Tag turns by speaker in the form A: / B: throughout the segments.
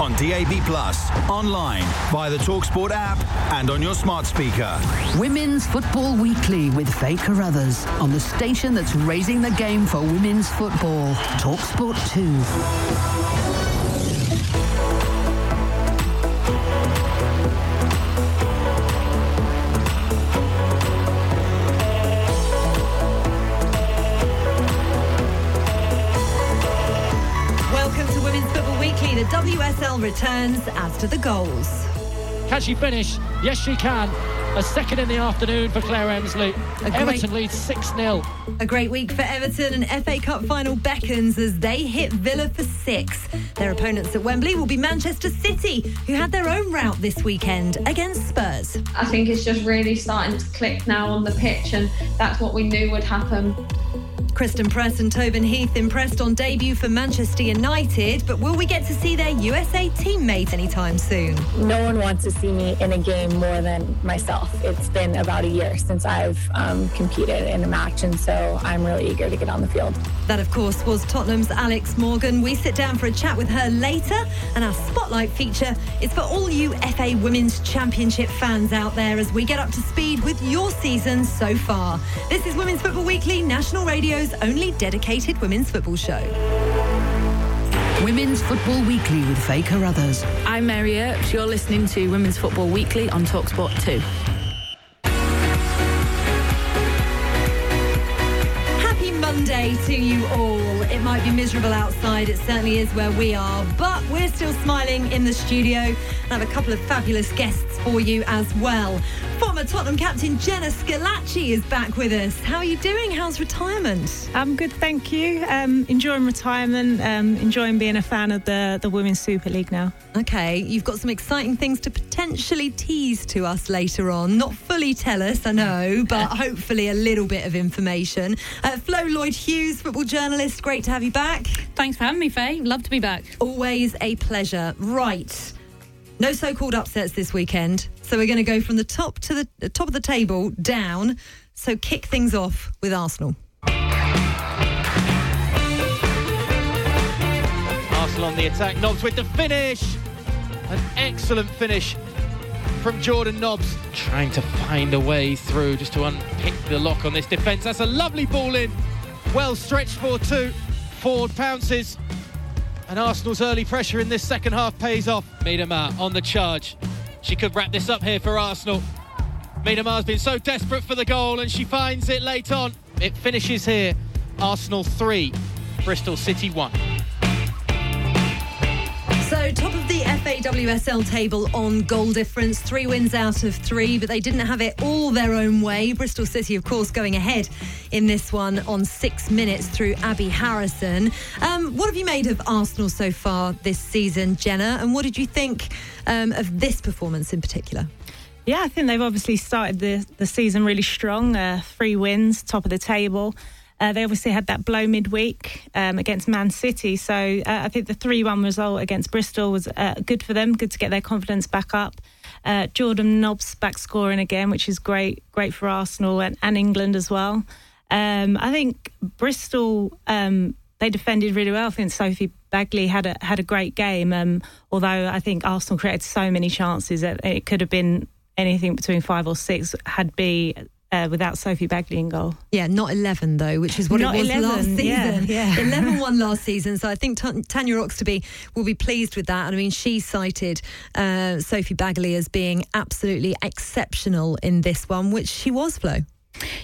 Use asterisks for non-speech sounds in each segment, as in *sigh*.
A: On DAB Plus, online, via the Talksport app, and on your smart speaker.
B: Women's Football Weekly with Faye Carruthers on the station that's raising the game for women's football. Talksport 2.
C: The WSL returns as to the goals.
D: Can she finish? Yes, she can. A second in the afternoon for Claire Emslie.
C: A great-
D: Everton leads 6 0.
C: A great week for Everton and FA Cup final beckons as they hit Villa for six. Their opponents at Wembley will be Manchester City, who had their own route this weekend against Spurs.
E: I think it's just really starting to click now on the pitch, and that's what we knew would happen.
C: Christen Press and Tobin Heath impressed on debut for Manchester United, but will we get to see their USA teammate anytime soon?
F: No one wants to see me in a game more than myself. It's been about a year since I've um, competed in a match, and so I'm really eager to get on the field.
C: That, of course, was Tottenham's Alex Morgan. We sit down for a chat with her later, and our spotlight feature is for all you FA Women's Championship fans out there as we get up to speed with your season so far. This is Women's Football Weekly, National Radio's only dedicated women's football show.
B: Women's Football Weekly with Faye Carruthers.
G: I'm Mary Earps. You're listening to Women's Football Weekly on Talksport 2.
C: Happy Monday to you all. It might be miserable outside, it certainly is where we are, but we're still smiling in the studio and have a couple of fabulous guests for you as well. Former Tottenham captain Jenna Schillaci is back with us. How are you doing? How's retirement?
H: I'm good, thank you. Um, enjoying retirement, um, enjoying being a fan of the, the Women's Super League now.
C: Okay, you've got some exciting things to potentially tease to us later on. Not fully tell us, I know, but *laughs* hopefully a little bit of information. Uh, Flo Lloyd Hughes, football journalist, great to have you back.
G: Thanks for having me, Faye. Love to be back.
C: Always a pleasure. Right. No so-called upsets this weekend. So we're going to go from the top to the top of the table down. So kick things off with Arsenal.
D: Arsenal on the attack. Nobbs with the finish. An excellent finish from Jordan Nobbs. Trying to find a way through just to unpick the lock on this defence. That's a lovely ball in. Well stretched for two. Foord pounces. And Arsenal's early pressure in this second half pays off. Miedema on the charge. She could wrap this up here for Arsenal. Miedema's been so desperate for the goal and she finds it late on. It finishes here. Arsenal 3, Bristol City 1.
C: So, top of the FAWSL table on goal difference, three wins out of three, but they didn't have it all their own way. Bristol City, of course, going ahead in this one on six minutes through Abi Harrison. Um, what have you made of Arsenal so far this season, Jenna? And what did you think um, of this performance in particular?
H: Yeah, I think they've obviously started the, the season really strong. Uh, three wins, top of the table. Uh, they obviously had that blow midweek um, against Man City. So uh, I think the 3 1 result against Bristol was uh, good for them, good to get their confidence back up. Uh, Jordan Nobbs back scoring again, which is great, great for Arsenal and, and England as well. Um, I think Bristol. Um, they defended really well. I think Sophie Baggaley had a had a great game. Um, although I think Arsenal created so many chances that it could have been anything between five or six had be uh, without Sophie Baggaley in goal.
C: Yeah, not 11 though, which is what
H: Not
C: it was
H: 11,
C: last season.
H: yeah, *laughs* yeah.
C: 11 won last season, so I think T- Tanya Oxtoby will be pleased with that. And I mean, she cited uh, Sophie Baggaley as being absolutely exceptional in this one, which she was, Flo.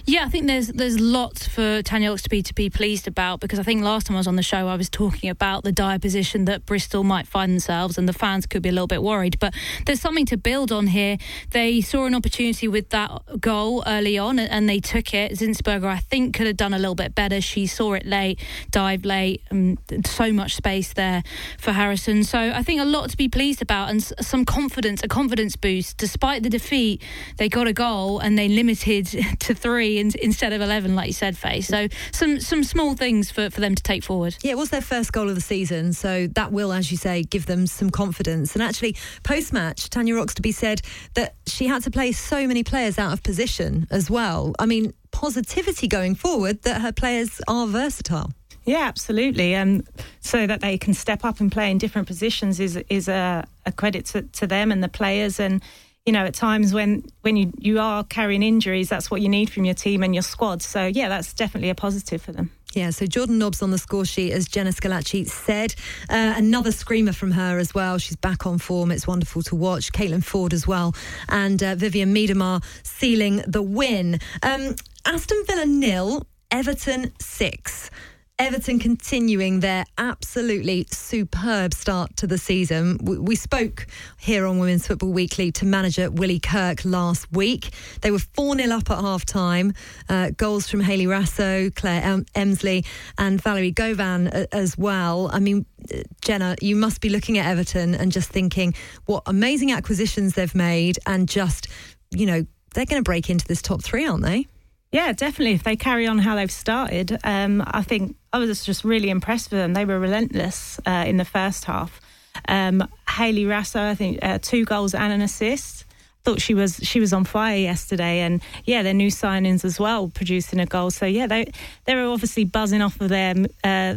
G: Yeah, I think there's there's lots for Tanya Oxtoby to be pleased about because I think last time I was on the show I was talking about the dire position that Bristol might find themselves and the fans could be a little bit worried. But there's something to build on here. They saw an opportunity with that goal early on and they took it. Zinsberger I think could have done a little bit better. She saw it late, dived late, and so much space there for Harrison. So I think a lot to be pleased about and some confidence, a confidence boost. Despite the defeat, they got a goal and they limited *laughs* to three in, instead of 11, like you said, Faye. So some, some small things for, for them to take forward.
C: Yeah, it was their first goal of the season, so that will, as you say, give them some confidence. And actually, post match, Tanya Oxtoby said that she had to play so many players out of position as well. I mean, positivity going forward that her players are versatile.
H: Yeah, absolutely. Um, so that they can step up and play in different positions is is a, a credit to, to them and the players. And you know, at times when when you you are carrying injuries, that's what you need from your team and your squad. So yeah, that's definitely a positive for them.
C: Yeah, so Jordan Nobbs on the score sheet, as Jenna Schillaci said. Uh, another screamer from her as well. She's back on form. It's wonderful to watch. Caitlin Foord as well. And uh, Vivianne Miedema sealing the win. Um, Aston Villa nil, Everton six. Everton continuing their absolutely superb start to the season. We, spoke here on Women's Football Weekly to manager Willie Kirk last week. They were 4 0 up at half time. Uh, goals from Hayley Raso, Claire em- Emslie, and Valerie Gauvin uh, as well. I mean, uh, Jenna, you must be looking at Everton and just thinking what amazing acquisitions they've made and just, you know, they're going to break into this top three, aren't they?
H: Yeah, definitely. If they carry on how they've started, um, I think I was just really impressed with them. They were relentless uh, in the first half. Um, Hayley Raso, I think, uh, two goals and an assist. Thought she was she was on fire yesterday, and yeah, their new signings as well, producing a goal. So yeah, they they were obviously buzzing off of their uh,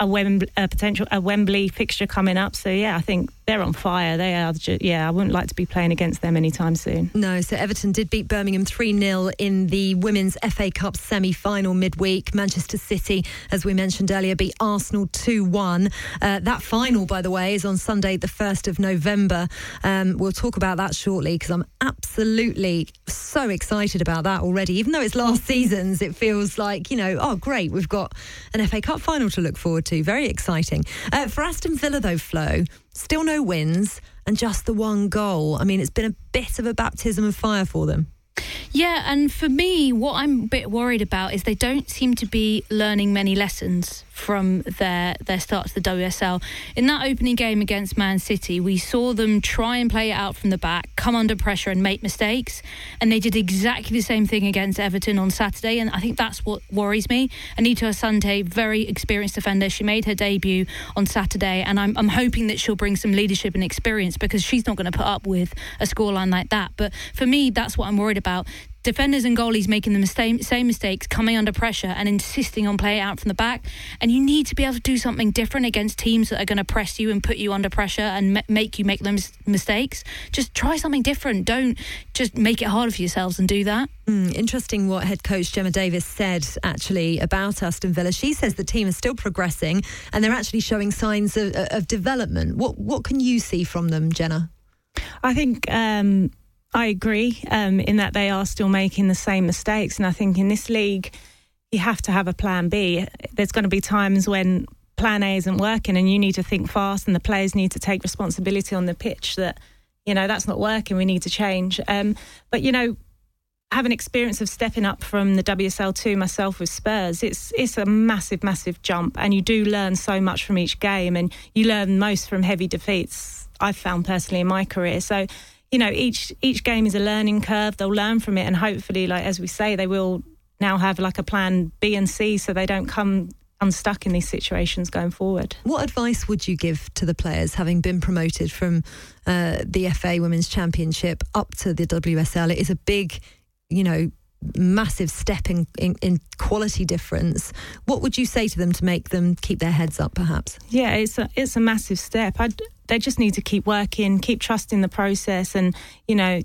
H: a a potential a Wembley fixture coming up. So yeah, I think they're on fire. They are. Yeah, I wouldn't like to be playing against them anytime soon.
C: No. So Everton did beat Birmingham three 0 in the Women's FA Cup semi final midweek. Manchester City, as we mentioned earlier, beat Arsenal two one. Uh, that final, by the way, is on Sunday, the first of November. Um, we'll talk about that shortly because I'm absolutely so excited about that already. Even though it's last season's, it feels like you know, oh great, we've got an FA Cup final to look forward forward to. Very exciting. Uh, for Aston Villa, though, Flo, still no wins and just the one goal. I mean, it's been a bit of a baptism of fire for them.
G: Yeah, and for me, what I'm a bit worried about is they don't seem to be learning many lessons from their their start to the WSL. In that opening game against Man City, we saw them try and play it out from the back, come under pressure and make mistakes, and they did exactly the same thing against Everton on Saturday. And I think that's what worries me. Anita Asante, very experienced defender, she made her debut on Saturday, and I'm, I'm hoping that she'll bring some leadership and experience because she's not going to put up with a scoreline like that. But for me, that's what I'm worried about defenders and goalies making the same, same mistakes, coming under pressure and insisting on play out from the back. And you need to be able to do something different against teams that are going to press you and put you under pressure and make you make those mistakes. Just try something different. Don't just make it harder for yourselves and do that.
C: Mm, interesting what head coach Gemma Davies said actually about Aston Villa. She says the team is still progressing and they're actually showing signs of, of development. What what can you see from them, Jenna?
H: I think um, I agree um, in that they are still making the same mistakes. And I think in this league, you have to have a plan B. There's going to be times when plan A isn't working and you need to think fast and the players need to take responsibility on the pitch that, you know, that's not working. We need to change. Um, but, you know, having experience of stepping up from the WSL2 myself with Spurs, it's it's a massive, massive jump, and you do learn so much from each game, and you learn most from heavy defeats. I've found personally in my career. So you know, each each game is a learning curve. They'll learn from it, and hopefully, like as we say, they will now have like a plan B and C, so they don't come unstuck in these situations going forward.
C: What advice would you give to the players having been promoted from uh, the FA Women's Championship up to the WSL? It is a big, you know, massive step in, in, in, quality difference. What would you say to them to make them keep their heads up, perhaps?
H: Yeah, it's a, it's a massive step. I'd, they just need to keep working, keep trusting the process, and you know,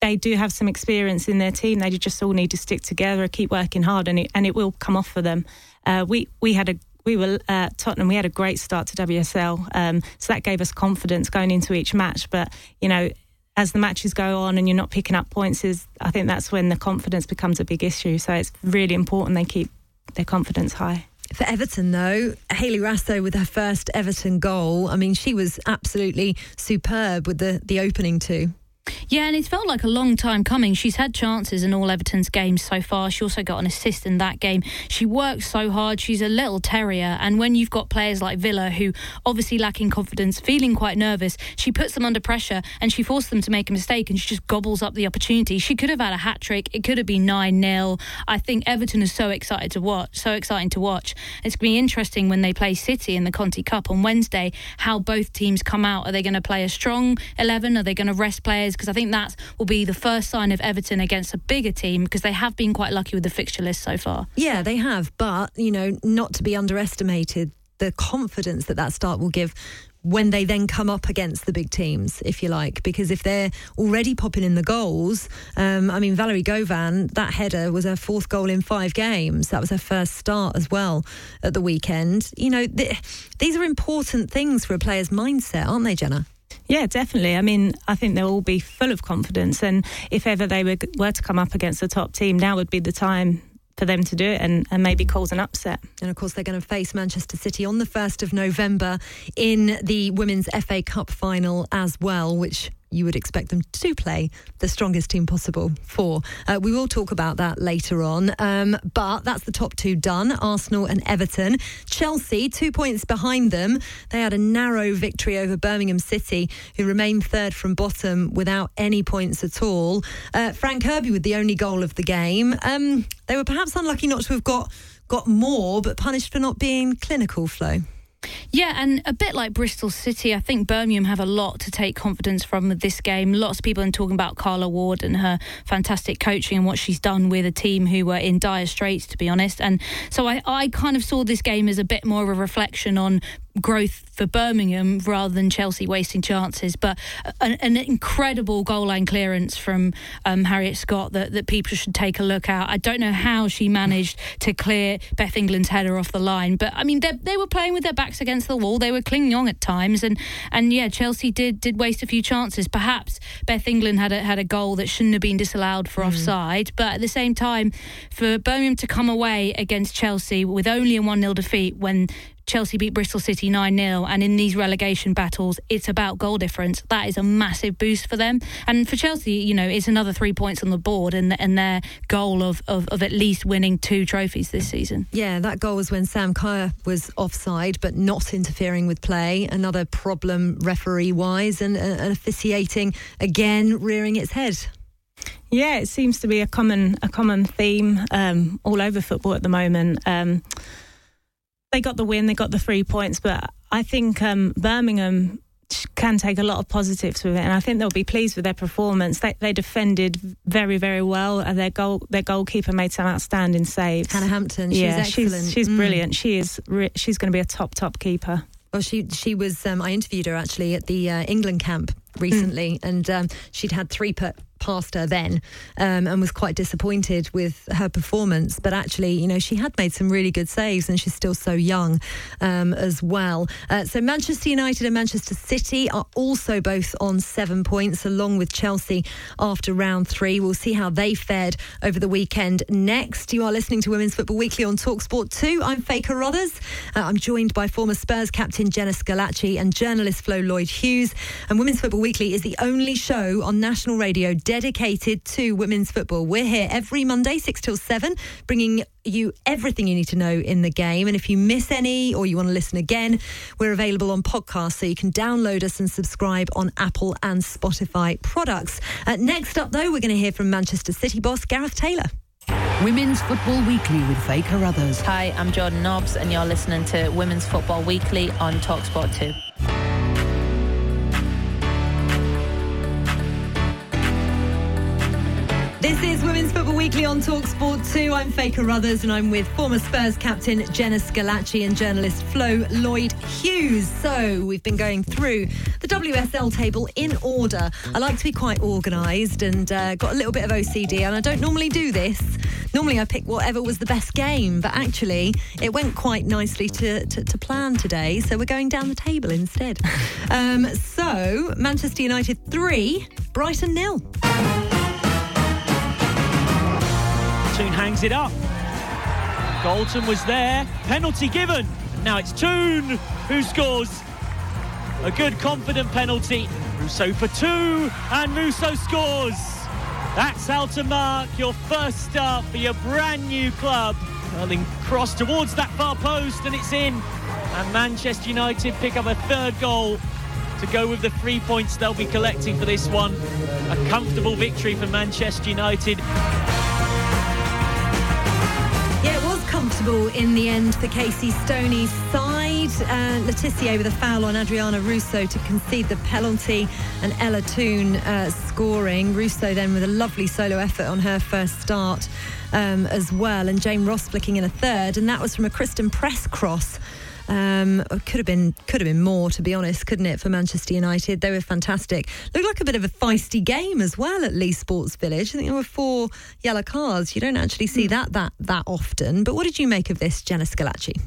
H: they do have some experience in their team. They just all need to stick together, keep working hard, and it, and it will come off for them. Uh, we we had a we were uh, Tottenham. We had a great start to WSL, um, so that gave us confidence going into each match. But you know, as the matches go on and you're not picking up points, is I think that's when the confidence becomes a big issue. So it's really important they keep their confidence high.
C: For Everton, though, Hayley Raso with her first Everton goal. I mean, she was absolutely superb with the, the opening two.
G: Yeah, and it's felt like a long time coming. She's had chances in all Everton's games so far. She also got an assist in that game. She works so hard. She's a little terrier. And when you've got players like Villa, who obviously lacking confidence, feeling quite nervous, she puts them under pressure and she forces them to make a mistake and she just gobbles up the opportunity. She could have had a hat trick. It could have been 9 0. I think Everton is so excited to watch, so exciting to watch. It's going to be interesting when they play City in the Conti Cup on Wednesday, how both teams come out. Are they going to play a strong 11? Are they going to rest players? Because I think that will be the first sign of Everton against a bigger team because they have been quite lucky with the fixture list so far.
C: Yeah, they have, but you know, not to be underestimated. The confidence that that start will give when they then come up against the big teams, if you like, because if they're already popping in the goals, um, I mean, Valerie Gauvin, that header was her fourth goal in five games. That was her first start as well at the weekend. You know, th- these are important things for a player's mindset, aren't they, Jenna?
H: Yeah, definitely. I mean, I think they'll all be full of confidence. And if ever they were, were to come up against the top team, now would be the time for them to do it and, and maybe cause an upset.
C: And of course, they're going to face Manchester City on the 1st of November in the Women's FA Cup final as well, which you would expect them to play the strongest team possible for. Uh, we will talk about that later on. Um, but that's the top two done Arsenal and Everton. Chelsea, two points behind them. They had a narrow victory over Birmingham City, who remained third from bottom without any points at all. Uh, Fran Kirby with the only goal of the game. Um, they were perhaps unlucky not to have got, got more, but punished for not being clinical, Flo.
G: Yeah, and a bit like Bristol City, I think Birmingham have a lot to take confidence from with this game. Lots of people are talking about Carla Ward and her fantastic coaching and what she's done with a team who were in dire straits, to be honest. And so I, I kind of saw this game as a bit more of a reflection on growth for Birmingham rather than Chelsea wasting chances. But an, an incredible goal line clearance from um, Harriet Scott that, that people should take a look at. I don't know how she managed to clear Beth England's header off the line, but I mean they, they were playing with their backs against the wall. They were clinging on at times, and and yeah, Chelsea did did waste a few chances. Perhaps Beth England had a, had a goal that shouldn't have been disallowed for mm. offside, but at the same time, for Birmingham to come away against Chelsea with only a one 0 defeat when Chelsea beat Bristol City 9 0. And in these relegation battles, it's about goal difference. That is a massive boost for them. And for Chelsea, you know, it's another three points on the board and, and their goal of, of, of at least winning two trophies this season.
C: Yeah, that goal was when Sam Kerr was offside, but not interfering with play. Another problem referee wise and, and officiating again rearing its head.
H: Yeah, it seems to be a common a common theme um, all over football at the moment. Um, they got the win, they got the three points, but I think um, Birmingham can take a lot of positives with it, and I think they'll be pleased with their performance. They, they defended very, very well. And their goal, their goalkeeper made some outstanding saves.
C: Hannah Hampton, she's
H: yeah,
C: excellent.
H: She's, she's mm. brilliant. She is. She's going to be a top, top keeper.
C: Well, she she was. Um, I interviewed her actually at the uh, England camp recently, mm. and um, she'd had three put past her then um, and was quite disappointed with her performance. But actually, you know, she had made some really good saves and she's still so young um, as well. Uh, so Manchester United and Manchester City are also both on seven points, along with Chelsea after round three. We'll see how they fared over the weekend next. You are listening to Women's Football Weekly on Talksport 2. I'm Faye Carruthers. Uh, I'm joined by former Spurs captain Jenna Schillaci and journalist Flo Lloyd Hughes. And Women's Football Weekly is the only show on national radio dedicated to women's football. We're here every Monday, 6 till 7, bringing you everything you need to know in the game. And if you miss any or you want to listen again, we're available on podcast, so you can download us and subscribe on Apple and Spotify products. Uh, next up, though, we're going to hear from Manchester City boss Gareth Taylor.
B: Women's Football Weekly with Faye Carruthers.
I: Hi, I'm Jordan Nobbs, and you're listening to Women's Football Weekly on Talksport 2.
C: This is Women's Football Weekly on Talksport 2. I'm Faye Carruthers and I'm with former Spurs captain Jenna Schillaci and journalist Flo Lloyd Hughes. So we've been going through the WSL table in order. I like to be quite organised and uh, got a little bit of OCD and I don't normally do this. Normally I pick whatever was the best game, but actually it went quite nicely to, to, to plan today. So we're going down the table instead. *laughs* um, so Manchester United 3, Brighton nil.
J: Toone hangs it up. Galton was there. Penalty given. Now it's Toone who scores. A good, confident penalty. Russo for two, and Russo scores. That's how to mark your first start for your brand new club. Curling cross towards that far post, and it's in. And Manchester United pick up a third goal to go with the three points they'll be collecting for this one. A comfortable victory for Manchester United.
C: Comfortable in the end for Casey Stoney's side. Uh, Le Tissier with a foul on Adriana Russo to concede the penalty, and Ella Toone uh, scoring. Russo then with a lovely solo effort on her first start um, as well, and Jane Ross flicking in a third, and that was from a Christen Press cross. Um, could have been could have been more, to be honest, couldn't it? For Manchester United, they were fantastic. Looked like a bit of a feisty game as well at Leigh Sports Village. I think there were four yellow cards. You don't actually see that that that often. But what did you make of this, Jenna Schillaci?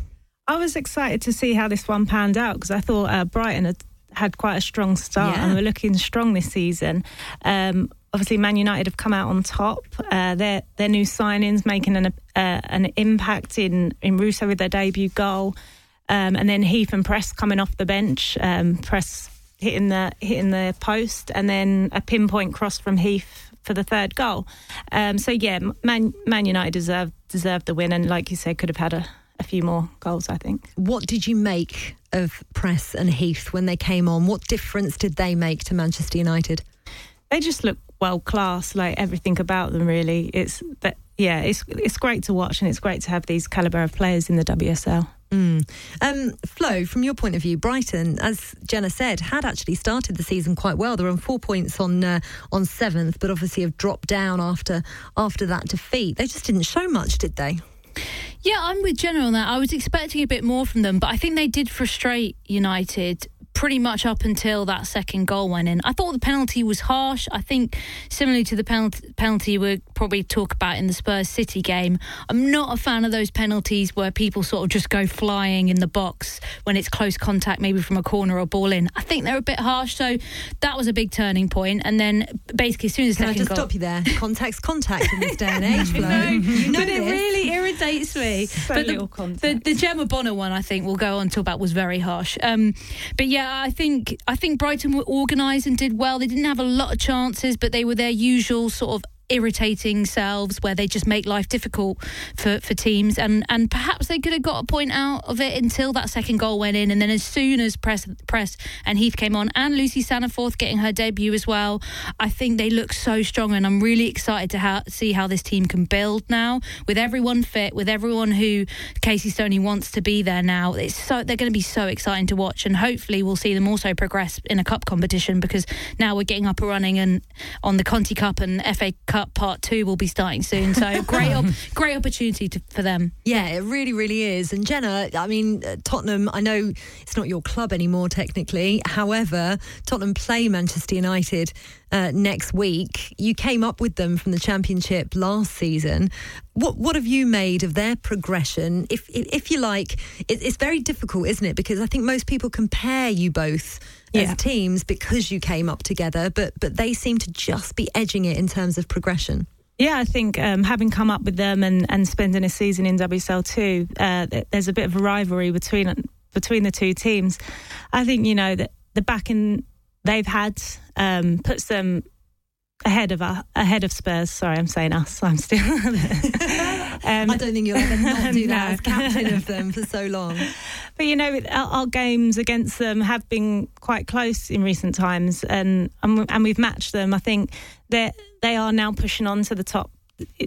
H: I was excited to see how this one panned out because I thought uh, Brighton had had quite a strong start
C: Yeah.
H: and were looking strong this season. Um, obviously, Man United have come out on top. Uh, their their new signings making an uh, an impact in in Russo with their debut goal, um, and then Heath and Press coming off the bench. Um, Press hitting the hitting the post, and then a pinpoint cross from Heath for the third goal. Um, so yeah, Man Man United deserved deserved the win, and like you said, could have had a, a few more goals. I think.
C: What did you make of Press and Heath when they came on? What difference did they make to Manchester United?
H: they just look world class. Like everything about them, really. It's that yeah, it's it's great to watch, and it's great to have these caliber of players in the WSL.
C: Mm. Um, Flo, from your point of view, Brighton, as Jenna said, had actually started the season quite well. They're on four points on uh, on seventh, but obviously have dropped down after after that defeat. They just didn't show much, did they?
G: Yeah, I'm with Jenna on that. I was expecting a bit more from them, but I think they did frustrate United pretty much up until that second goal went in. I thought the penalty was harsh. I think similarly to the penalty, penalty we'll probably talk about in the Spurs City game. I'm not a fan of those penalties where people sort of just go flying in the box when it's close contact, maybe from a corner or ball in. I think they're a bit harsh. So that was a big turning point. And then basically as soon as the
C: Can I just
G: goal,
C: stop you there? Contact's contact in this day and age, *laughs* Flo.
G: no,
C: you know
G: but it really irritates me. but
H: little
G: the, the, the Gemma Bonner one, I think, we'll go on to about was very harsh. Um, but yeah, I think I think Brighton were organised and did well. They didn't have a lot of chances, but they were their usual sort of irritating selves where they just make life difficult for, for teams. And and perhaps they could have got a point out of it until that second goal went in. And then as soon as press press and Heath came on and Lucy Staniforth getting her debut as well I think they look so strong. And I'm really excited to ha- see how this team can build now with everyone fit with everyone who Casey Stoney wants to be there now. It's so they're going to be so exciting to watch. And hopefully we'll see them also progress in a cup competition because now we're getting up and running and on the Conti Cup and FA Cup Part Two will be starting soon. So *laughs* great, op- great opportunity to, for them.
C: Yeah, it really, really is. And Jenna, I mean, uh, Tottenham, I know it's not your club anymore technically. However, Tottenham play Manchester United uh, next week. You came up with them from the Championship last season. What what have you made of their progression? If if, if you like, it, it's very difficult, isn't it? Because I think most people compare you both
H: Yeah.
C: as teams because you came up together, but but they seem to just be edging it in terms of progression.
H: Yeah, I think um, having come up with them and, and spending a season in WSL two, uh, there's a bit of a rivalry between between the two teams. I think you know that the backing they've had um, puts them ahead of uh, ahead of Spurs. Sorry, I'm saying us. I'm still. *laughs* *laughs* um,
C: I don't think you'll ever not do *laughs* that
H: No.
C: as captain of them for so long. *laughs*
H: But you know, our, our games against them have been quite close in recent times, and and, and we've matched them. I think they they are now pushing on to the top,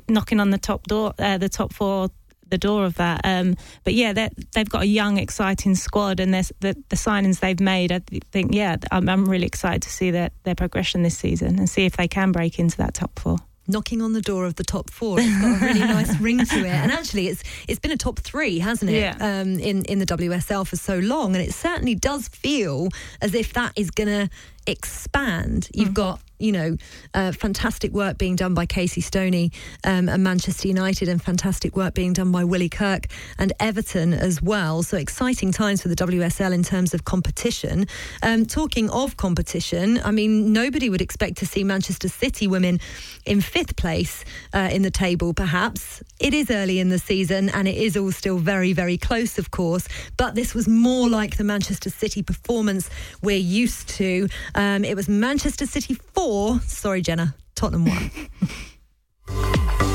H: knocking on the top door, uh, the top four, the door of that. Um, but yeah, they they've got a young, exciting squad, and the the signings they've made. I think yeah, I'm, I'm really excited to see their their progression this season and see if they can break into that top four.
C: Knocking on the door of the top four. It's got a really *laughs* nice ring to it, and actually, it's it's been a top three, hasn't it?
H: Yeah.
C: Um, in in the WSL for so long, and it certainly does feel as if that is going to expand. You've got you know, uh, fantastic work being done by Casey Stoney um, and Manchester United, and fantastic work being done by Willie Kirk and Everton as well. So exciting times for the WSL in terms of competition. Um, talking of competition, I mean, nobody would expect to see Manchester City women in fifth place uh, in the table, perhaps. It is early in the season and it is all still very, very close, of course. But this was more like the Manchester City performance we're used to. Um, it was Manchester City 4, sorry, Jenna, Tottenham 1. *laughs*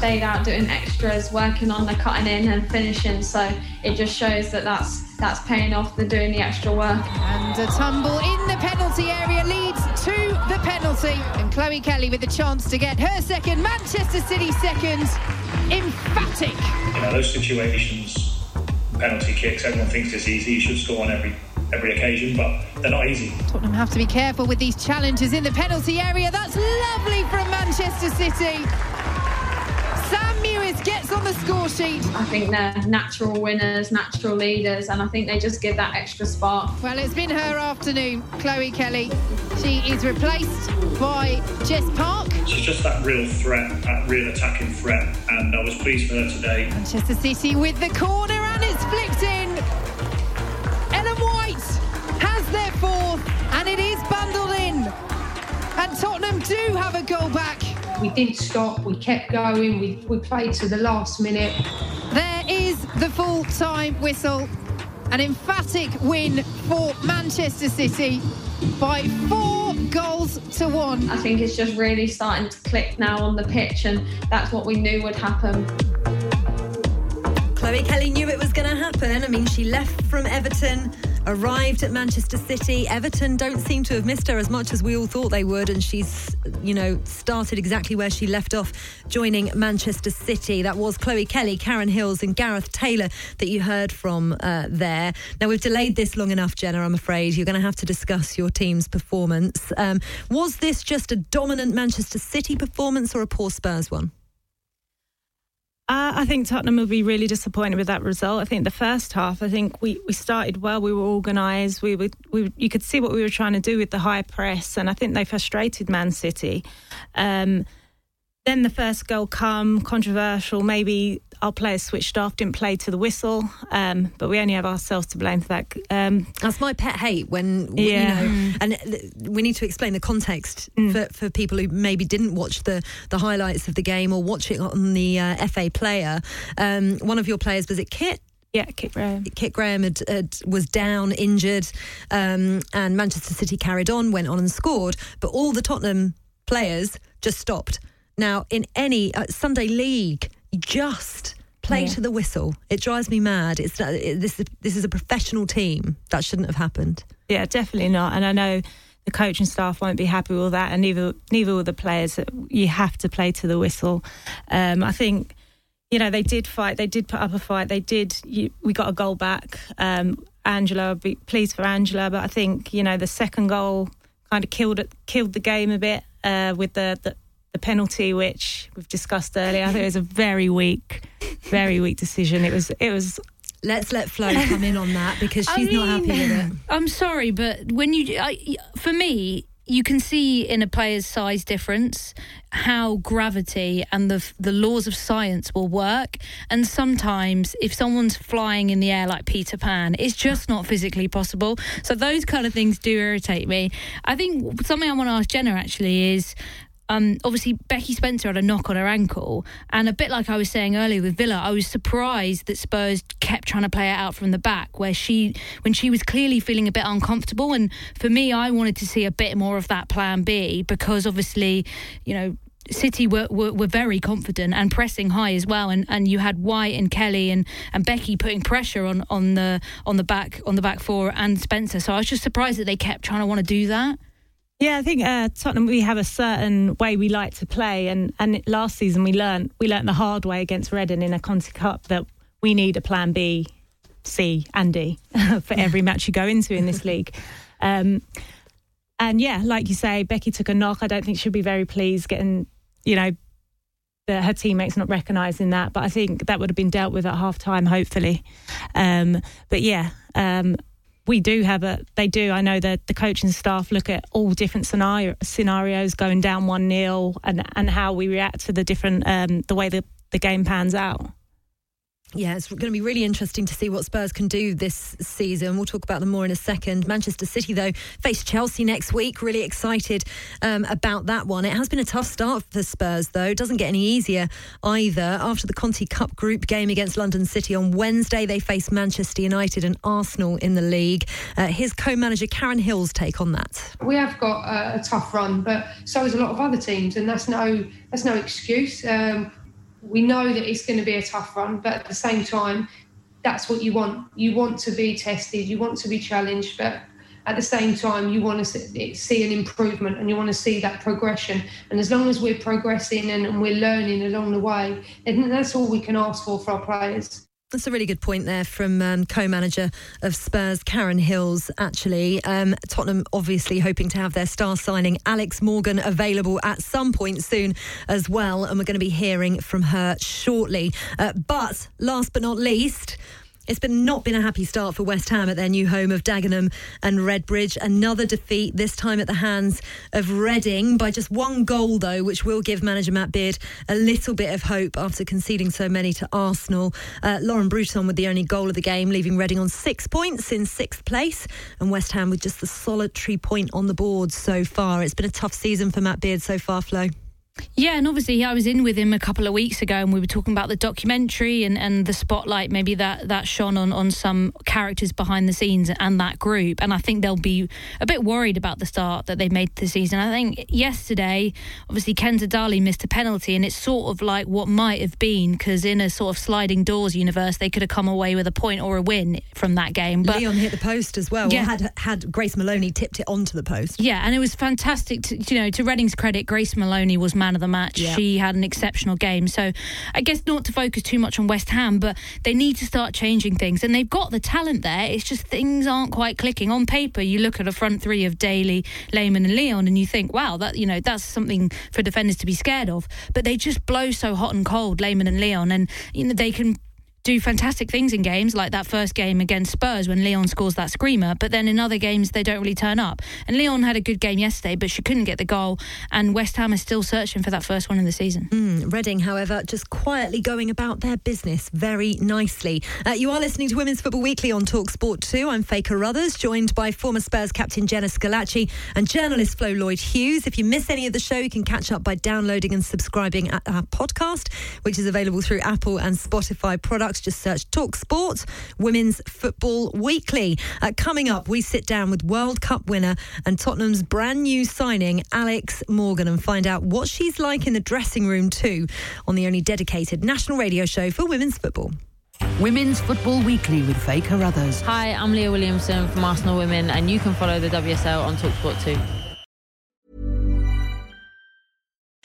E: Stayed out doing extras, working on the cutting in and finishing. So it just shows that that's that's paying off. They're doing the extra work.
K: And a tumble in the penalty area leads to the penalty. And Chloe Kelly with the chance to get her second, Manchester City second. Emphatic.
L: You know, those situations, penalty kicks, everyone thinks it's easy. You should score on every every occasion, but they're not easy.
K: Tottenham have to be careful with these challenges in the penalty area. That's lovely from Manchester City. Sam gets on the score sheet.
E: I think they're natural winners, natural leaders, and I think they just give that extra spark.
K: Well, it's been her afternoon, Chloe Kelly. She is replaced by Jess Park.
L: She's just that real threat, that real attacking threat, and I was pleased for her today.
K: Manchester City with the corner and it's flicked in. Ellen White has their fourth and it is bundled in. And Tottenham do have a goal back.
M: We didn't stop, we kept going, we, we played to the last minute.
K: There is the full time whistle. An emphatic win for Manchester City by four goals to one.
E: I think it's just really starting to click now on the pitch, and that's what we knew would happen.
C: Chloe Kelly knew it was going to happen. I mean, she left from Everton, arrived at Manchester City. Everton don't seem to have missed her as much as we all thought they would, and she's, you know, started exactly where she left off, joining Manchester City. That was Chloe Kelly, Karen Hills, and Gareth Taylor that you heard from uh, there. Now we've delayed this long enough, Jenna. I'm afraid you're going to have to discuss your team's performance. Um, was this just a dominant Manchester City performance or a poor Spurs one?
H: Uh, I think Tottenham will be really disappointed with that result. I think the first half, I think we, we started well. We were organised. We were, we you could see what we were trying to do with the high press, and I think they frustrated Man City. Um, then the first goal come controversial. Maybe our players switched off, didn't play to the whistle, um, but we only have ourselves to blame for that. Um,
C: That's my pet hate when
H: Yeah.
C: you know, and we need to explain the context for, for people who maybe didn't watch the the highlights of the game or watch it on the uh, FA player. Um, one of your players was it Kit.
H: Yeah, Kit Graham.
C: Kit Graham had, had, was down, injured, um, and Manchester City carried on, went on and scored. But all the Tottenham players just stopped. Now, in any uh, Sunday league, just play
H: Yeah.
C: to the whistle. It drives me mad. It's it, this is this is a professional team. That shouldn't have happened.
H: Yeah, definitely not. And I know the coaching staff won't be happy with that, and neither neither will the players. You have to play to the whistle. Um, I think you know they did fight. They did put up a fight. They did. You, we got a goal back. Um, Angela, I'd be pleased for Angela, but I think you know the second goal kind of killed it, killed the game a bit uh, with the, the the penalty, which we've discussed earlier. I think it was a very weak, very weak decision. It was it was
C: Let's let Flo come in on that because
G: I
C: she's not happy with it.
G: I'm sorry, but when you, I, for me, you can see in a player's size difference how gravity and the the laws of science will work. And sometimes, if someone's flying in the air like Peter Pan, it's just not physically possible. So those kind of things do irritate me. I think something I want to ask Jenna actually is um, obviously Becky Spencer had a knock on her ankle, and a bit like I was saying earlier with Villa, I was surprised that Spurs kept trying to play it out from the back, where she, when she was clearly feeling a bit uncomfortable. And for me, I wanted to see a bit more of that Plan B because obviously, you know. City were, were, were very confident and pressing high as well, and, and you had White and Kelly and, and Becky putting pressure on, on the on the back on the back four and Spencer. So I was just surprised that they kept trying to want to do that.
H: Yeah, I think uh, Tottenham we have a certain way we like to play, and and last season we learned we learned the hard way against Reading in a Conti Cup that we need a plan B C and D *laughs* for every match you go into in this league. *laughs* Um, and yeah, like you say, Becky took a knock. I don't think she'll be very pleased getting, you know, the, her teammates not recognising that. But I think that would have been dealt with at half time, hopefully. Um, but yeah, um, we do have a, they do. I know that the coaching staff look at all different scenario, scenarios going down 1 0 and, and how we react to the different, um, the way the, the game pans out.
C: Yeah, it's going to be really interesting to see what Spurs can do this season. We'll talk about them more in a second. Manchester City, though, face Chelsea next week. Really excited um, about that one. It has been a tough start for Spurs, though. It doesn't get any easier either. After the Conti Cup group game against London City on Wednesday, they face Manchester United and Arsenal in the league. Uh, here's co-manager Karen Hill's take on that.
M: We have got a, a tough run, but so has a lot of other teams, and that's no that's no excuse. Um, we know that it's going to be a tough run, but at the same time, that's what you want. You want to be tested, you want to be challenged, but at the same time, you want to see an improvement and you want to see that progression. And as long as we're progressing and, we're learning along the way, then that's all we can ask for for our players.
C: That's a really good point there from um, co-manager of Spurs, Karen Hills. Actually, um, Tottenham obviously hoping to have their star signing Alex Morgan available at some point soon as well, and we're going to be hearing from her shortly. Uh, but last but not least. It's been not been a happy start for West Ham at their new home of Dagenham and Redbridge. Another defeat, this time at the hands of Reading by just one goal, though, which will give manager Matt Beard a little bit of hope after conceding so many to Arsenal. Uh, Lauren Bruton with the only goal of the game, leaving Reading on six points in sixth place, and West Ham with just the solitary point on the board so far. It's been a tough season for Matt Beard so far, Flo.
G: Yeah, and obviously I was in with him a couple of weeks ago, and we were talking about the documentary and, and the spotlight maybe that that shone on on some characters behind the scenes and that group. And I think they'll be a bit worried about the start that they've made this season. I think yesterday, obviously Kenza Dali missed a penalty, and it's sort of like what might have been because in a sort of sliding doors universe, they could have come away with a point or a win from that game.
C: But Leon hit the post as well. Yeah. had had Grace Moloney tipped it onto the post.
G: Yeah, and it was fantastic. To, you know, to Reading's credit, Grace Moloney was man of the match. She had an exceptional game. So I guess not to focus too much on West Ham, but they need to start changing things. And they've got the talent there. It's just things aren't quite clicking. On paper, you look at a front three of Dali, Lehmann, and Leon, and you think, wow, that you know that's something for defenders to be scared of. But they just blow so hot and cold, Lehmann and Leon, and you know they can do fantastic things in games like that first game against Spurs when Leon scores that screamer, but then in other games they don't really turn up. And Leon had a good game yesterday, but she couldn't get the goal. And West Ham is still searching for that first one in the season.
C: Mm, Reading, however, just quietly going about their business very nicely. Uh, you are listening to Women's Football Weekly on Talk Sport 2. I'm Faye Carruthers, joined by former Spurs captain Jenna Schillaci and journalist Flo Lloyd Hughes. If you miss any of the show, you can catch up by downloading and subscribing at our podcast, which is available through Apple and Spotify products just search Talk Sport Women's Football Weekly. Uh, coming up, we sit down with World Cup winner and Tottenham's brand new signing, Alex Morgan, and find out what she's like in the dressing room too on the only dedicated national radio show for women's football.
B: Women's Football Weekly with Faye Carruthers.
I: Hi, I'm Leah Williamson from Arsenal Women, and you can follow the WSL on Talksport too.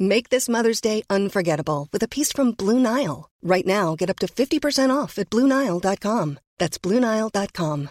N: Make this Mother's Day unforgettable with a piece from Blue Nile. Right now, get up to 50% off at BlueNile.com. That's BlueNile.com.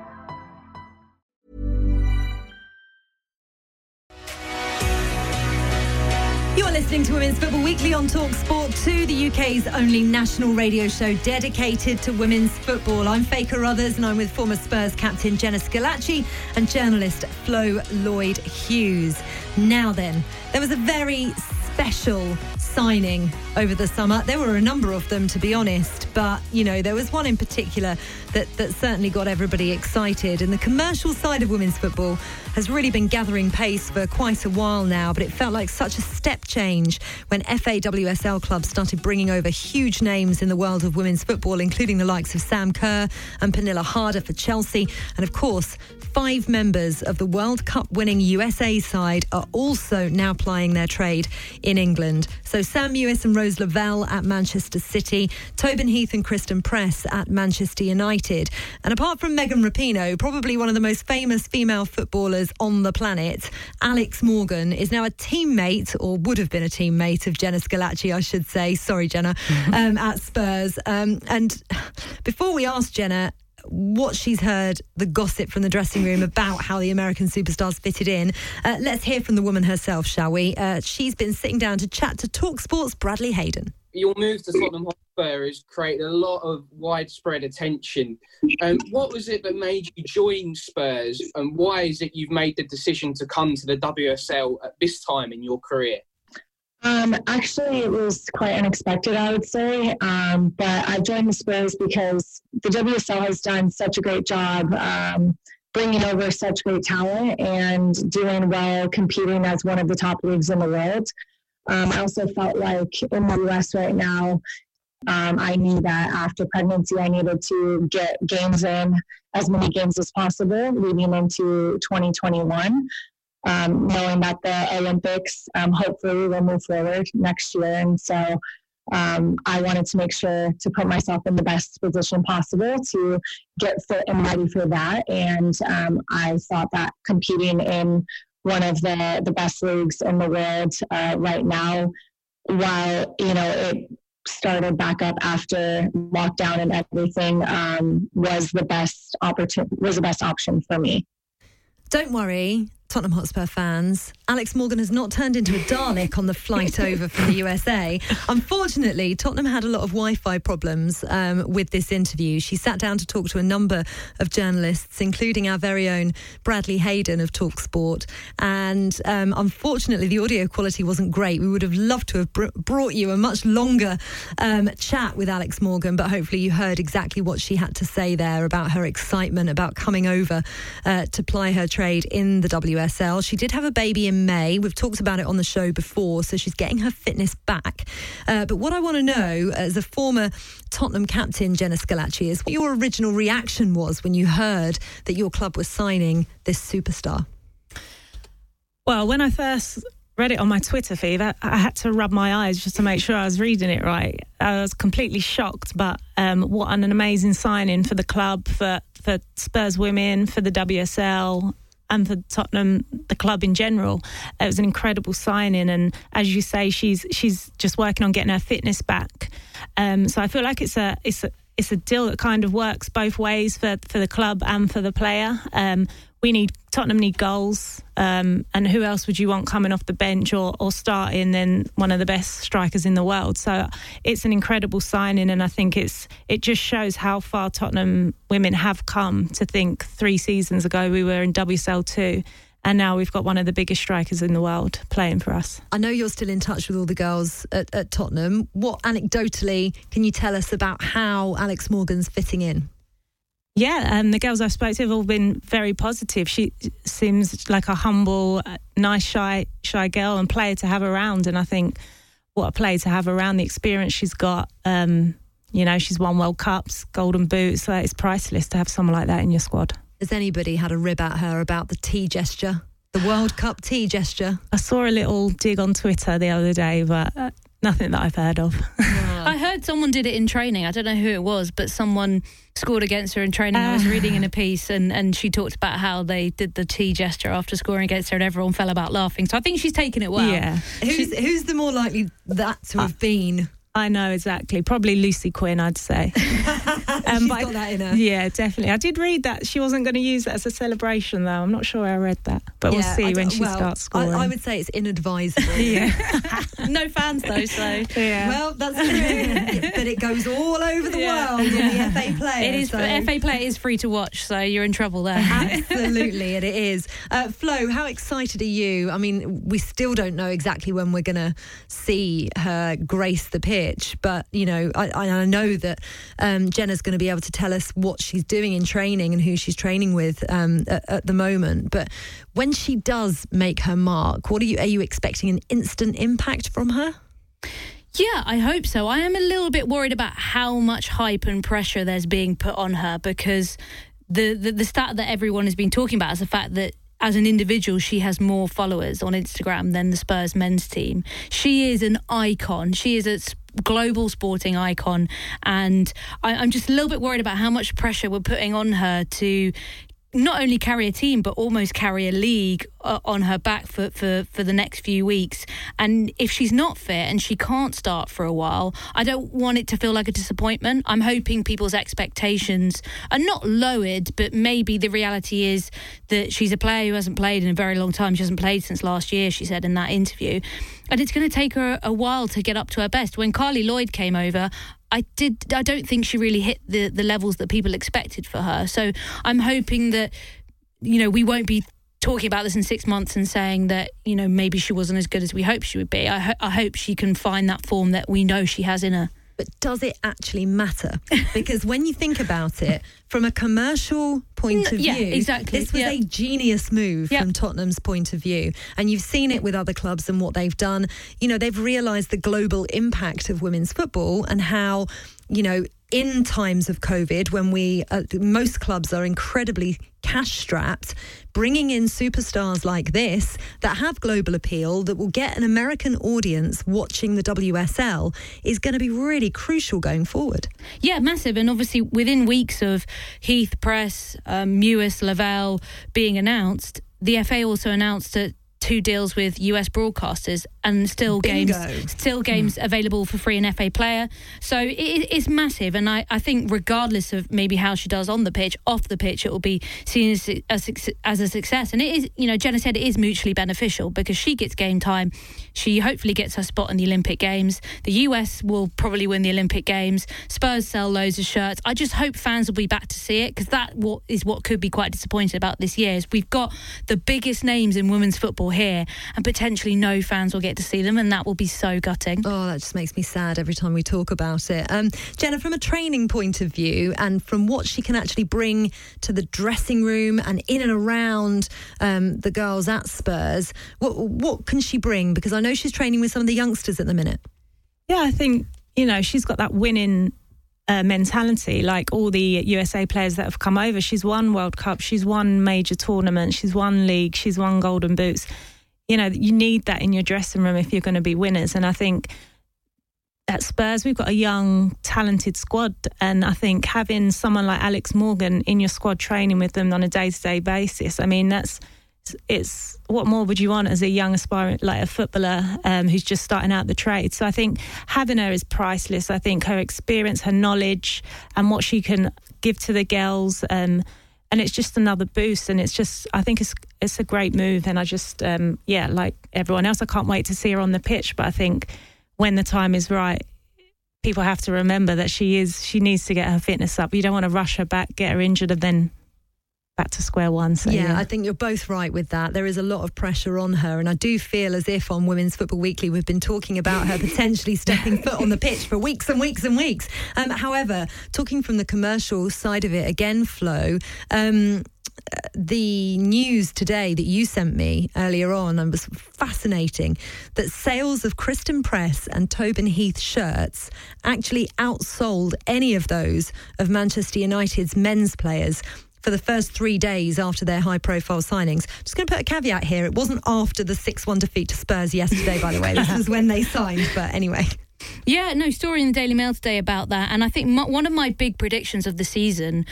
C: You are listening to Women's Football Weekly on Talk Sport 2, the UK's only national radio show dedicated to women's football. I'm Faye Carruthers and I'm with former Spurs captain Jenna Schillaci and journalist Flo Lloyd Hughes. Now then, there was a very special signing over the summer. There were a number of them, to be honest, but you know, there was one in particular that, that certainly got everybody excited. And the commercial side of women's football has really been gathering pace for quite a while now, but it felt like such a step change when FAWSL clubs started bringing over huge names in the world of women's football, including the likes of Sam Kerr and Pernille Harder for Chelsea, and of course, five members of the World Cup winning USA side are also now plying their trade in England. So Sam Mewis and Rose Lavelle at Manchester City, Tobin Heath and Christen Press at Manchester United. And apart from Megan Rapinoe, probably one of the most famous female footballers on the planet, Alex Morgan is now a teammate, or would have been a teammate of Jenna Schillaci, I should say. Sorry, Jenna, *laughs* um, at Spurs. Um, and before we ask Jenna, what she's heard, the gossip from the dressing room about how the American superstars fitted in. Uh, let's hear from the woman herself, shall we? Uh, she's been sitting down to chat to Talk Sports Bradley Hayden.
O: Your move to Tottenham Hotspur has created a lot of widespread attention. Um, what was it that made you join Spurs, and why is it you've made the decision to come to the WSL at this time in your career?
F: Um, actually, it was quite unexpected, I would say. Um, but I joined the Spurs because the WSL has done such a great job um, bringing over such great talent and doing well, competing as one of the top leagues in the world. Um, I also felt like in the US right now, um, I knew that after pregnancy, I needed to get games in, as many games as possible, leading into 2021 um, knowing that the Olympics um, hopefully will move forward next year. And so um, I wanted to make sure to put myself in the best position possible to get fit and ready for that. And um, I thought that competing in one of the, the best leagues in the world uh, right now, while, you know, it started back up after lockdown and everything um, was the best opportunity was the best option for me.
C: Don't worry, Tottenham Hotspur fans, Alex Morgan has not turned into a Dalek on the flight *laughs* over from the USA. Unfortunately, Tottenham had a lot of Wi Fi problems um, with this interview. She sat down to talk to a number of journalists, including our very own Bradley Hayden of Talksport. And um, unfortunately, the audio quality wasn't great. We would have loved to have br- brought you a much longer um, chat with Alex Morgan, but hopefully, you heard exactly what she had to say there about her excitement about coming over uh, to ply her trade in the WSL. She did have a baby in May. We've talked about it on the show before, so she's getting her fitness back. Uh, but what I want to know, as a former Tottenham captain, Jenna Schillaci, is what your original reaction was when you heard that your club was signing this superstar.
H: Well, when I first read it on my Twitter feed, I, I, had to rub my eyes just to make sure I was reading it right. I was completely shocked, but um, what an amazing signing for the club, for, for Spurs women, for the WSL, and for Tottenham, the club in general. It was an incredible signing, and as you say, she's she's just working on getting her fitness back. Um, so I feel like it's a it's a it's a deal that kind of works both ways for for the club and for the player. Um, we need Tottenham need goals, um, and who else would you want coming off the bench or, or starting than one of the best strikers in the world? So it's an incredible signing, and I think it's it just shows how far Tottenham women have come. To think three seasons ago we were in WSL two. And now we've got one of the biggest strikers in the world playing for us.
C: I know you're still in touch with all the girls at, at Tottenham. What anecdotally can you tell us about how Alex Morgan's fitting in?
H: Yeah, um, the girls I've spoken to have all been very positive. She seems like a humble, uh, nice, shy, shy girl and player to have around. And I think what a player to have around the experience she's got. Um, you know, she's won World Cups, Golden Boots. So it's priceless to have someone like that in your squad.
C: Has anybody had a rib at her about the tea gesture? The World Cup tea gesture?
H: I saw a little dig on Twitter the other day, but uh, nothing that I've heard of. *laughs*
G: I heard someone did it in training. I don't know who it was, but someone scored against her in training. I was reading in a piece, and, and she talked about how they did the T gesture after scoring against her, and everyone fell about laughing. So I think she's taken it well.
H: Yeah.
C: Who's, who's the more likely that to have been?
H: I know exactly. Probably Lucy Quinn, I'd say. *laughs* um,
C: She's
H: but I-
C: got that in her.
H: Yeah, definitely. I did read that she wasn't going to use that as a celebration, though. I'm not sure I read that, but we'll see when she
C: well,
H: starts
C: I,
H: scoring.
C: I would say it's inadvisable. *laughs*
H: yeah. *laughs*
G: no fans though, so
H: yeah.
C: Well, that's true. but it goes all over the
G: Yeah.
C: world in the FA Play.
G: It is
C: so-
G: FA play is free to watch, so you're in trouble there.
C: Absolutely, and it is. Uh, Flo, how excited are you? I mean, we still don't know exactly when we're going to see her grace the pitch, but you know, I, I know that um, Jenna's going to be able to tell us what she's doing in training and who she's training with um, at, at the moment. But when she does make her mark, what are you? Are you expecting an instant impact from her?
G: Yeah, I hope so. I am a little bit worried about how much hype and pressure there's being put on her because the, the, the stat that everyone has been talking about is the fact that as an individual, she has more followers on Instagram than the Spurs men's team. She is an icon. She is a global sporting icon. And I, I'm just a little bit worried about how much pressure we're putting on her to not only carry a team but almost carry a league uh, on her back for, for, for the next few weeks. And if she's not fit and she can't start for a while i don't want it to feel like a disappointment. I'm hoping people's expectations are not lowered but maybe the reality is that she's a player who hasn't played in a very long time. She hasn't played since last year she said in that interview and it's going to take her a while to get up to her best when Carli Lloyd came over I did. I don't think she really hit the the levels that people expected for her. So I'm hoping that you know we won't be talking about this in six months and saying that you know maybe she wasn't as good as we hoped she would be. I, ho- I hope she can find that form that we know she has in her.
C: But does it actually matter? *laughs* Because when you think about it, from a commercial point of
G: yeah,
C: view,
G: exactly,
C: this was
G: yeah.
C: a genius move from Tottenham's point of view. And you've seen it with other clubs and what they've done. You know, they've realised the global impact of women's football and how, you know, in times of COVID, when we, uh, most clubs are incredibly cash strapped, bringing in superstars like this that have global appeal, that will get an American audience watching the WSL is going to be really crucial going forward.
G: Yeah, massive. And obviously, within weeks of Heath, Press, um, Mewis, Lavelle being announced, the FA also announced that two deals with US broadcasters and still
C: Bingo.
G: games still hmm. games available for free in FA player. So it, it's massive and I, I think regardless of maybe how she does on the pitch, off the pitch it will be seen as a, as a success. And it is, you know, Jenna said it is mutually beneficial because she gets game time. She hopefully gets her spot in the Olympic Games. The US will probably win the Olympic Games. Spurs sell loads of shirts. I just hope fans will be back to see it because that what is what could be quite disappointing about this year is we've got the biggest names in women's football here and potentially no fans will get to see them and that will be so gutting.
C: Oh, that just makes me sad every time we talk about it. Um, Jenna, from a training point of view and from what she can actually bring to the dressing room and in and around um, the girls at Spurs, what, what can she bring? Because I know she's training with some of the youngsters at the minute.
H: Yeah, I think, you know, she's got that winning uh, mentality like all the USA players that have come over. She's won World Cup, she's won major tournaments, she's won league, she's won Golden Boots. You know, you need that in your dressing room if you're going to be winners. And I think at Spurs, we've got a young, talented squad. And I think having someone like Alex Morgan in your squad training with them on a day to day basis, I mean, that's it's what more would you want as a young aspiring like a footballer um, who's just starting out the trade? So i think having her is priceless. I think her experience her knowledge and what she can give to the girls um, and it's just another boost. And it's just i think it's it's a great move. And i just um, yeah like everyone else i can't wait to see her on the pitch. But i think when the time is right people have to remember that she is she needs to get her fitness up. You don't want to rush her back get her injured and then back to square one so
C: yeah,
H: yeah.
C: I think you're both right with that. There is a lot of pressure on her, and I do feel as if on Women's Football Weekly we've been talking about her *laughs* potentially stepping foot on the pitch for weeks and weeks and weeks. Um, however, talking from the commercial side of it again, Flo. Um, the news today that you sent me earlier on and was fascinating that sales of Christen Press and Tobin Heath shirts actually outsold any of those of Manchester United's men's players for the first three days after their high profile signings. Just going to put a caveat here. It wasn't after the 6 1 defeat to Spurs yesterday, by the way. This was when they signed, but anyway.
G: Yeah, no, story in the Daily Mail today about that. And I think my, one of my big predictions of the season,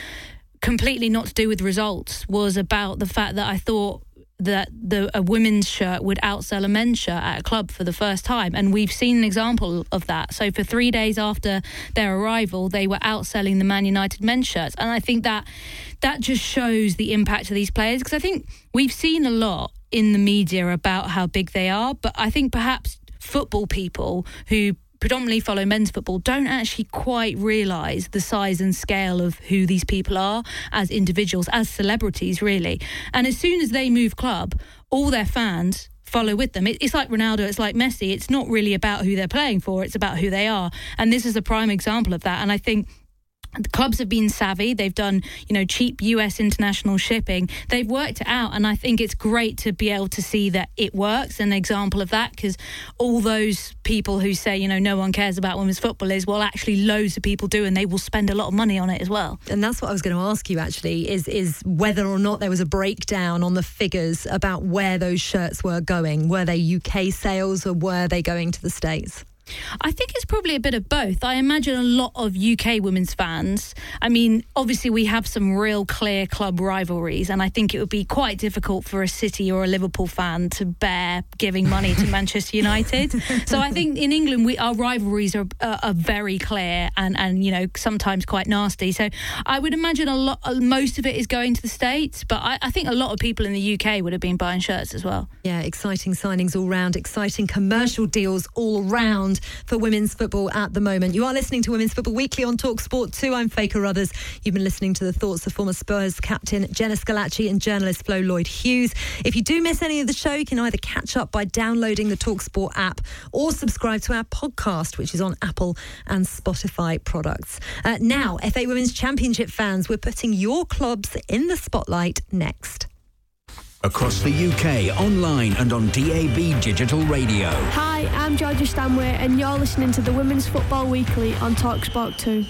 G: completely not to do with results, was about the fact that I thought that the a women's shirt would outsell a men's shirt at a club for the first time. And we've seen an example of that. So for 3 days after their arrival they were outselling the Man United men's shirts. And I think that that just shows the impact of these players. Because I think we've seen a lot in the media about how big they are. But I think perhaps football people who predominantly follow men's football don't actually quite realise the size and scale of who these people are as individuals, as celebrities, really. And as soon as they move club, all their fans follow with them. it's like Ronaldo, it's like Messi. It's not really about who they're playing for, it's about who they are. And this is a prime example of that. And I think the clubs have been savvy. They've done, you know, cheap US international shipping. They've worked it out, and I think it's great to be able to see that it works. An example of that, because all those people who say, you know, no one cares about women's football is well, actually, loads of people do, and they will spend a lot of money on it as well.
C: And that's what I was going to ask you. Actually, is is whether or not there was a breakdown on the figures about where those shirts were going. Were they UK sales or were they going to the states?
G: I think it's probably a bit of both. I imagine a lot of UK women's fans. I mean, obviously, we have some real clear club rivalries, and I think it would be quite difficult for a City or a Liverpool fan to bear giving money to *laughs* Manchester United. So I think in England, we our rivalries are, uh, are very clear and, and you know sometimes quite nasty. So I would imagine a lot, uh, most of it is going to the states, but I, I think a lot of people in the UK would have been buying shirts as well.
C: Yeah, exciting signings all round, exciting commercial deals all round for women's football at the moment. You are listening to Women's Football Weekly on Talk Sport 2. I'm Faye Carruthers. You've been listening to the thoughts of former Spurs captain Jenna Schillaci and journalist Flo Lloyd Hughes. If you do miss any of the show, you can either catch up by downloading the Talk Sport app or subscribe to our podcast, which is on Apple and Spotify products. Uh, now, FA Women's Championship fans, we're putting your clubs in the spotlight next
A: across the UK, online and on DAB Digital Radio.
P: Hi, I'm Georgia Stanway, and you're listening to the Women's Football Weekly on Talksport 2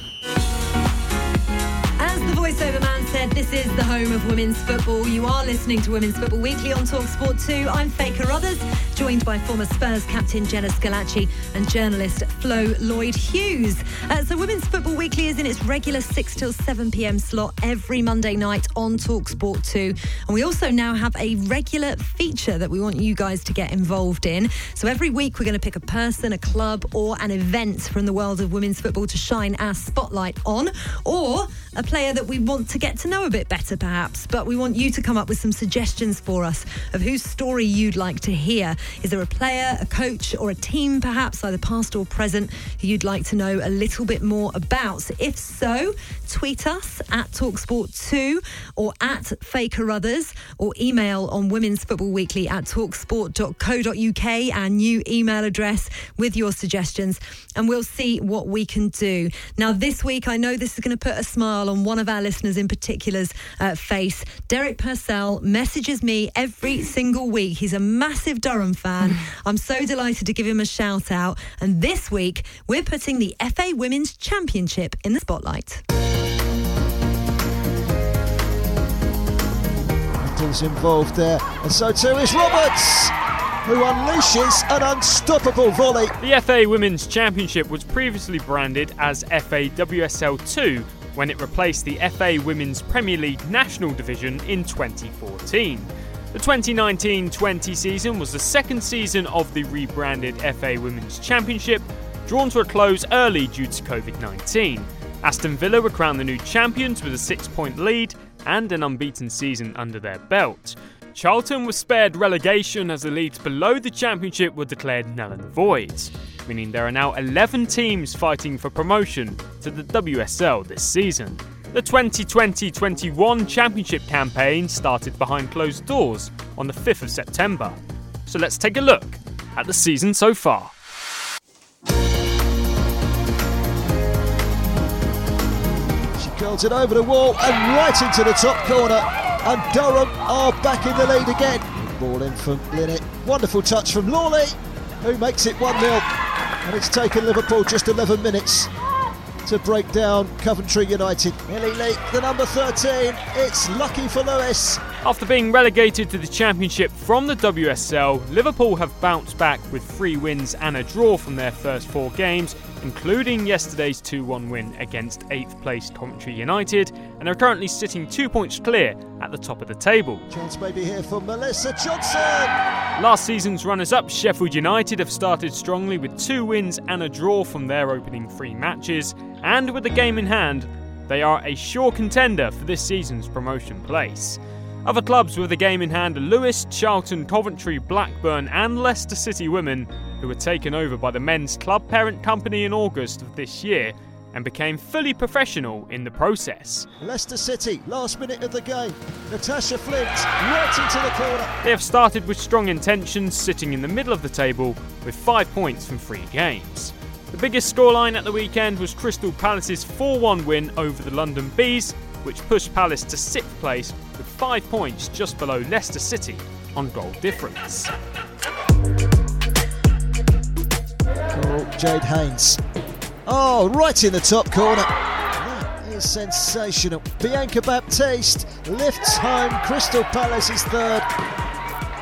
P: As
C: the voiceover man said, this is the home of women's football. You are listening to Women's Football Weekly on Talksport 2. I'm Faye Carruthers, joined by former Spurs captain Jenna Schillaci and journalist Flo Lloyd Hughes. Uh, so Women's Football Weekly is in its regular 6 till 7 p.m. slot every Monday night on Talksport 2. And we also now have a regular feature that we want you guys to get involved in. So every week we're going to pick a person, a club, or an event from the world of women's football to shine our spotlight on, or a player that we want to get to know a bit better, perhaps. But we want you to come up with some suggestions for us of whose story you'd like to hear. Is there a player, a coach, or a team, perhaps, either past or present, who you'd like to know a little bit more about? If so, tweet us at Talksport2 or at Faye Carruthers or email on Women's Football Weekly at talksport.co.uk, our new email address with your suggestions, and we'll see what we can do. Now, this week, I know this is going to put a smile on one of our listeners in particular's uh, face. Derek Purcell messages me every single week. He's a massive Durham fan. I'm so delighted to give him a shout out. And this week, we're putting the FA Women's Championship in the spotlight.
Q: Is involved there, and so too is Roberts who unleashes an unstoppable volley.
R: The FA Women's Championship was previously branded as FA WSL 2 when it replaced the FA Women's Premier League National Division in 2014. The 2019 20 season was the second season of the rebranded FA Women's Championship, drawn to a close early due to COVID 19. Aston Villa were crowned the new champions with a six point lead and an unbeaten season under their belt. Charlton was spared relegation as the leagues below the Championship were declared null and void meaning there are now 11 teams fighting for promotion to the WSL this season. The 2020 21 Championship campaign started behind closed doors on the 5th of September. So let's take a look at the season so far.
Q: She curls it over the wall and right into the top corner. and Durham are back in the lead again. Ball in from Linnett. Wonderful touch from Lawley, who makes it 1 0. And it's taken Liverpool just 11 minutes to break down Coventry United. Ellie Leake, the number 13. It's lucky for Lewes.
R: After being relegated to the Championship from the WSL, Liverpool have bounced back with three wins and a draw from their first four games, including yesterday's 2 1 win against 8th placed Coventry United, and are currently sitting two points clear at the top of the table.
Q: Chance maybe here for Melissa Johnson.
R: Last season's runners up, Sheffield United, have started strongly with two wins and a draw from their opening three matches, and with the game in hand, they are a sure contender for this season's promotion place. Other clubs with a game in hand are Lewes, Charlton, Coventry, Blackburn, and Leicester City Women, who were taken over by the men's club parent company in August of this year and became fully professional in the process.
Q: Leicester City, last minute of the game. Natasha Flint right into the corner.
R: They have started with strong intentions, sitting in the middle of the table with five points from three games. The biggest scoreline at the weekend was Crystal Palace's 4 1 win over the London Bees, which pushed Palace to sixth place with five points just below Leicester City on goal difference.
Q: Coral Jade Haynes. Oh, right in the top corner. That is sensational. Bianca Baptiste lifts home Crystal Palace's third.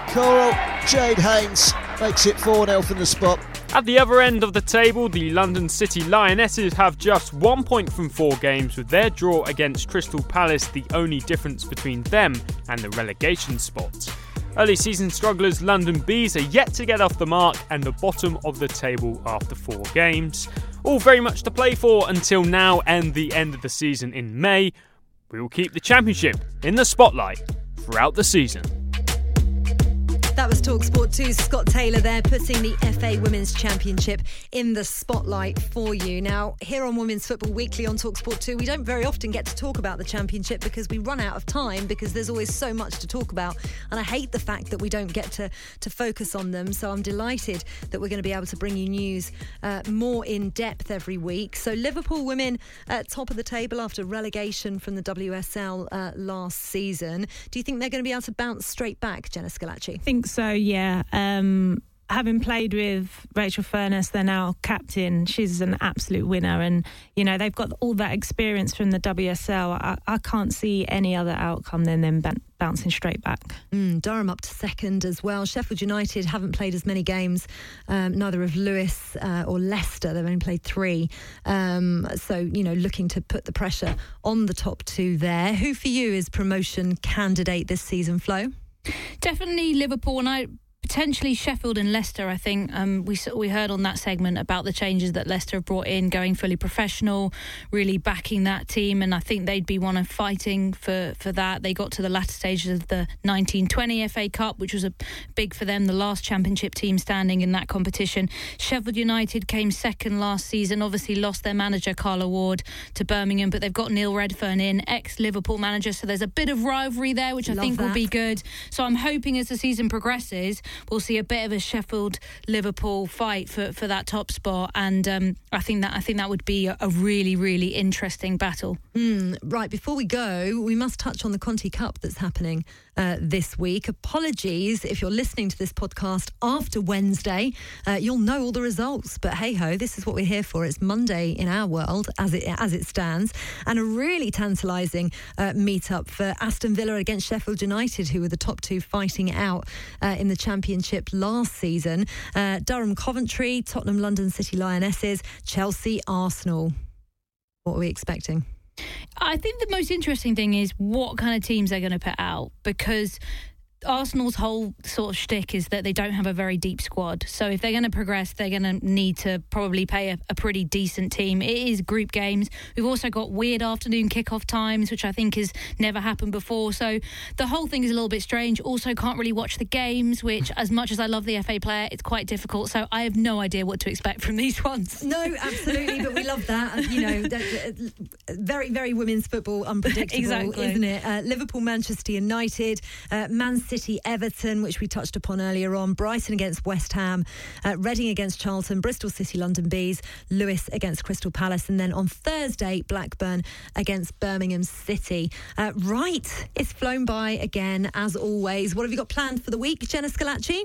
Q: Coral Jade Haynes makes it 4 0 from the spot.
R: At the other end of the table, the London City Lionesses have just one point from four games, with their draw against Crystal Palace the only difference between them and the relegation spot. Early season strugglers London Bees are yet to get off the mark and the bottom of the table after four games. All very much to play for until now and the end of the season in May. We will keep the championship in the spotlight throughout the season.
C: That was Talksport 2's Scott Taylor there, putting the FA Women's Championship in the spotlight for you. Now, here on Women's Football Weekly on Talksport 2, we don't very often get to talk about the Championship because we run out of time because there's always so much to talk about. And I hate the fact that we don't get to, to focus on them. So I'm delighted that we're going to be able to bring you news uh, more in depth every week. So Liverpool women at top of the table after relegation from the WSL uh, last season. Do you think they're going to be able to bounce straight back, Jenna Schillaci?
H: I think so, yeah. Um, having played with Rachel Furness, they're now captain. She's an absolute winner, and you know they've got all that experience from the WSL. I, I can't see any other outcome than them bouncing straight back.
C: Mm, Durham up to second as well. Sheffield United haven't played as many games. Um, neither of Lewes uh, or Leicester. They've only played three. Um, so you know, looking to put the pressure on the top two there. Who for you is promotion candidate this season, Flo?
G: Definitely Liverpool, and I potentially Sheffield and Leicester. I think um, we we heard on that segment about the changes that Leicester have brought in, going fully professional, really backing that team, and I think they'd be one of fighting for for that. They got to the latter stages of the 1920 FA Cup, which was a big for them, the last Championship team standing in that competition. Sheffield United came second last season. Obviously lost their manager Carla Ward to Birmingham, but they've got Neil Redfearn in, ex Liverpool manager, so there's a bit of rivalry there, which
C: Love
G: I think will be good. So I'm hoping as the season progresses, we'll see a bit of a Sheffield Liverpool fight for, for that top spot, and um, I think that I think that would be a, a really really interesting battle.
C: Mm, right, before we go, we must touch on the Conti Cup that's happening uh, this week. Apologies if you're listening to this podcast after Wednesday. Uh, you'll know all the results, but hey ho, this is what we're here for. It's Monday in our world as it as it stands, and a really tantalising uh, meet-up for Aston Villa against Sheffield United, who were the top two fighting out uh, in the Championship last season. Uh, Durham Coventry, Tottenham London City Lionesses, Chelsea Arsenal. What are we expecting?
G: I think the most interesting thing is what kind of teams they're going to put out because Arsenal's whole sort of shtick is that they don't have a very deep squad. So if they're going to progress, they're going to need to probably pay a, a pretty decent team. It is group games. We've also got weird afternoon kickoff times, which I think has never happened before. So the whole thing is a little bit strange. Also, can't really watch the games, which, as much as I love the FA player, it's quite difficult. So I have no idea what to expect from these ones. *laughs*
C: No, absolutely, but we love that. You know, very, very women's football unpredictable, *laughs*
G: Exactly.
C: isn't it? Uh, Liverpool, Manchester United, uh, Man City. City Everton, which we touched upon earlier on, Brighton against West Ham, uh, Reading against Charlton, Bristol City London Bees, Lewes against Crystal Palace, and then on Thursday, Blackburn against Birmingham City. Uh, right, it's flown by again, as always. What have you got planned for the week, Jenna Schillaci?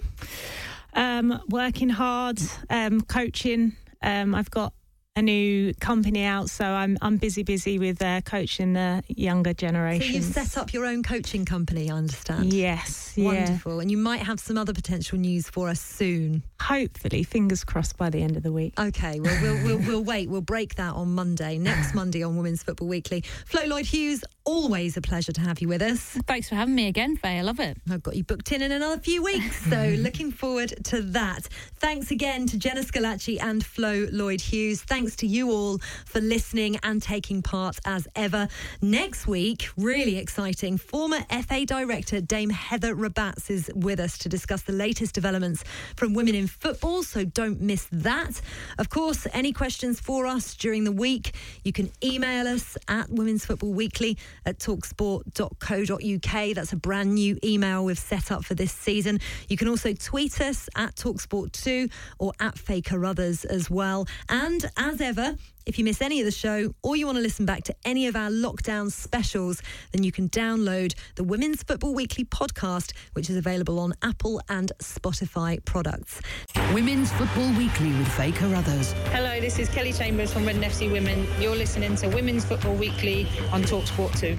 H: Um, working hard, um, coaching. Um, I've got a new company out, so I'm I'm busy busy with uh, coaching the younger generation.
C: So you've set up your own coaching company, I understand.
H: Yes, yeah.
C: Wonderful. And you might have some other potential news for us soon.
H: Hopefully, fingers crossed by the end of the week.
C: Okay, well, we'll, we'll, *laughs* we'll wait. We'll break that on Monday, next *laughs* Monday on Women's Football Weekly. Flo Lloyd Hughes, always a pleasure to have you with us.
G: Thanks for having me again, Faye. I love it.
C: I've got you booked in in another few weeks, so *laughs* looking forward to that. Thanks again to Jenna Schillaci and Flo Lloyd Hughes. Thanks to you all for listening and taking part as ever. Next week, really exciting, former FA Director Dame Heather Rabbatts is with us to discuss the latest developments from women in football, so don't miss that. Of course, any questions for us during the week, you can email us at Women's Football Weekly at talksport.co.uk. That's a brand new email we've set up for this season. You can also tweet us at Talksport2 or at Faye Carruthers as well. And as ever, if you miss any of the show or you want to listen back to any of our lockdown specials, then you can download the Women's Football Weekly podcast, which is available on Apple and Spotify products.
B: Women's Football Weekly with Faye Carruthers.
S: Hello, this is Kelly Chambers from Reading FC Women. You're listening to Women's Football Weekly on Talksport 2.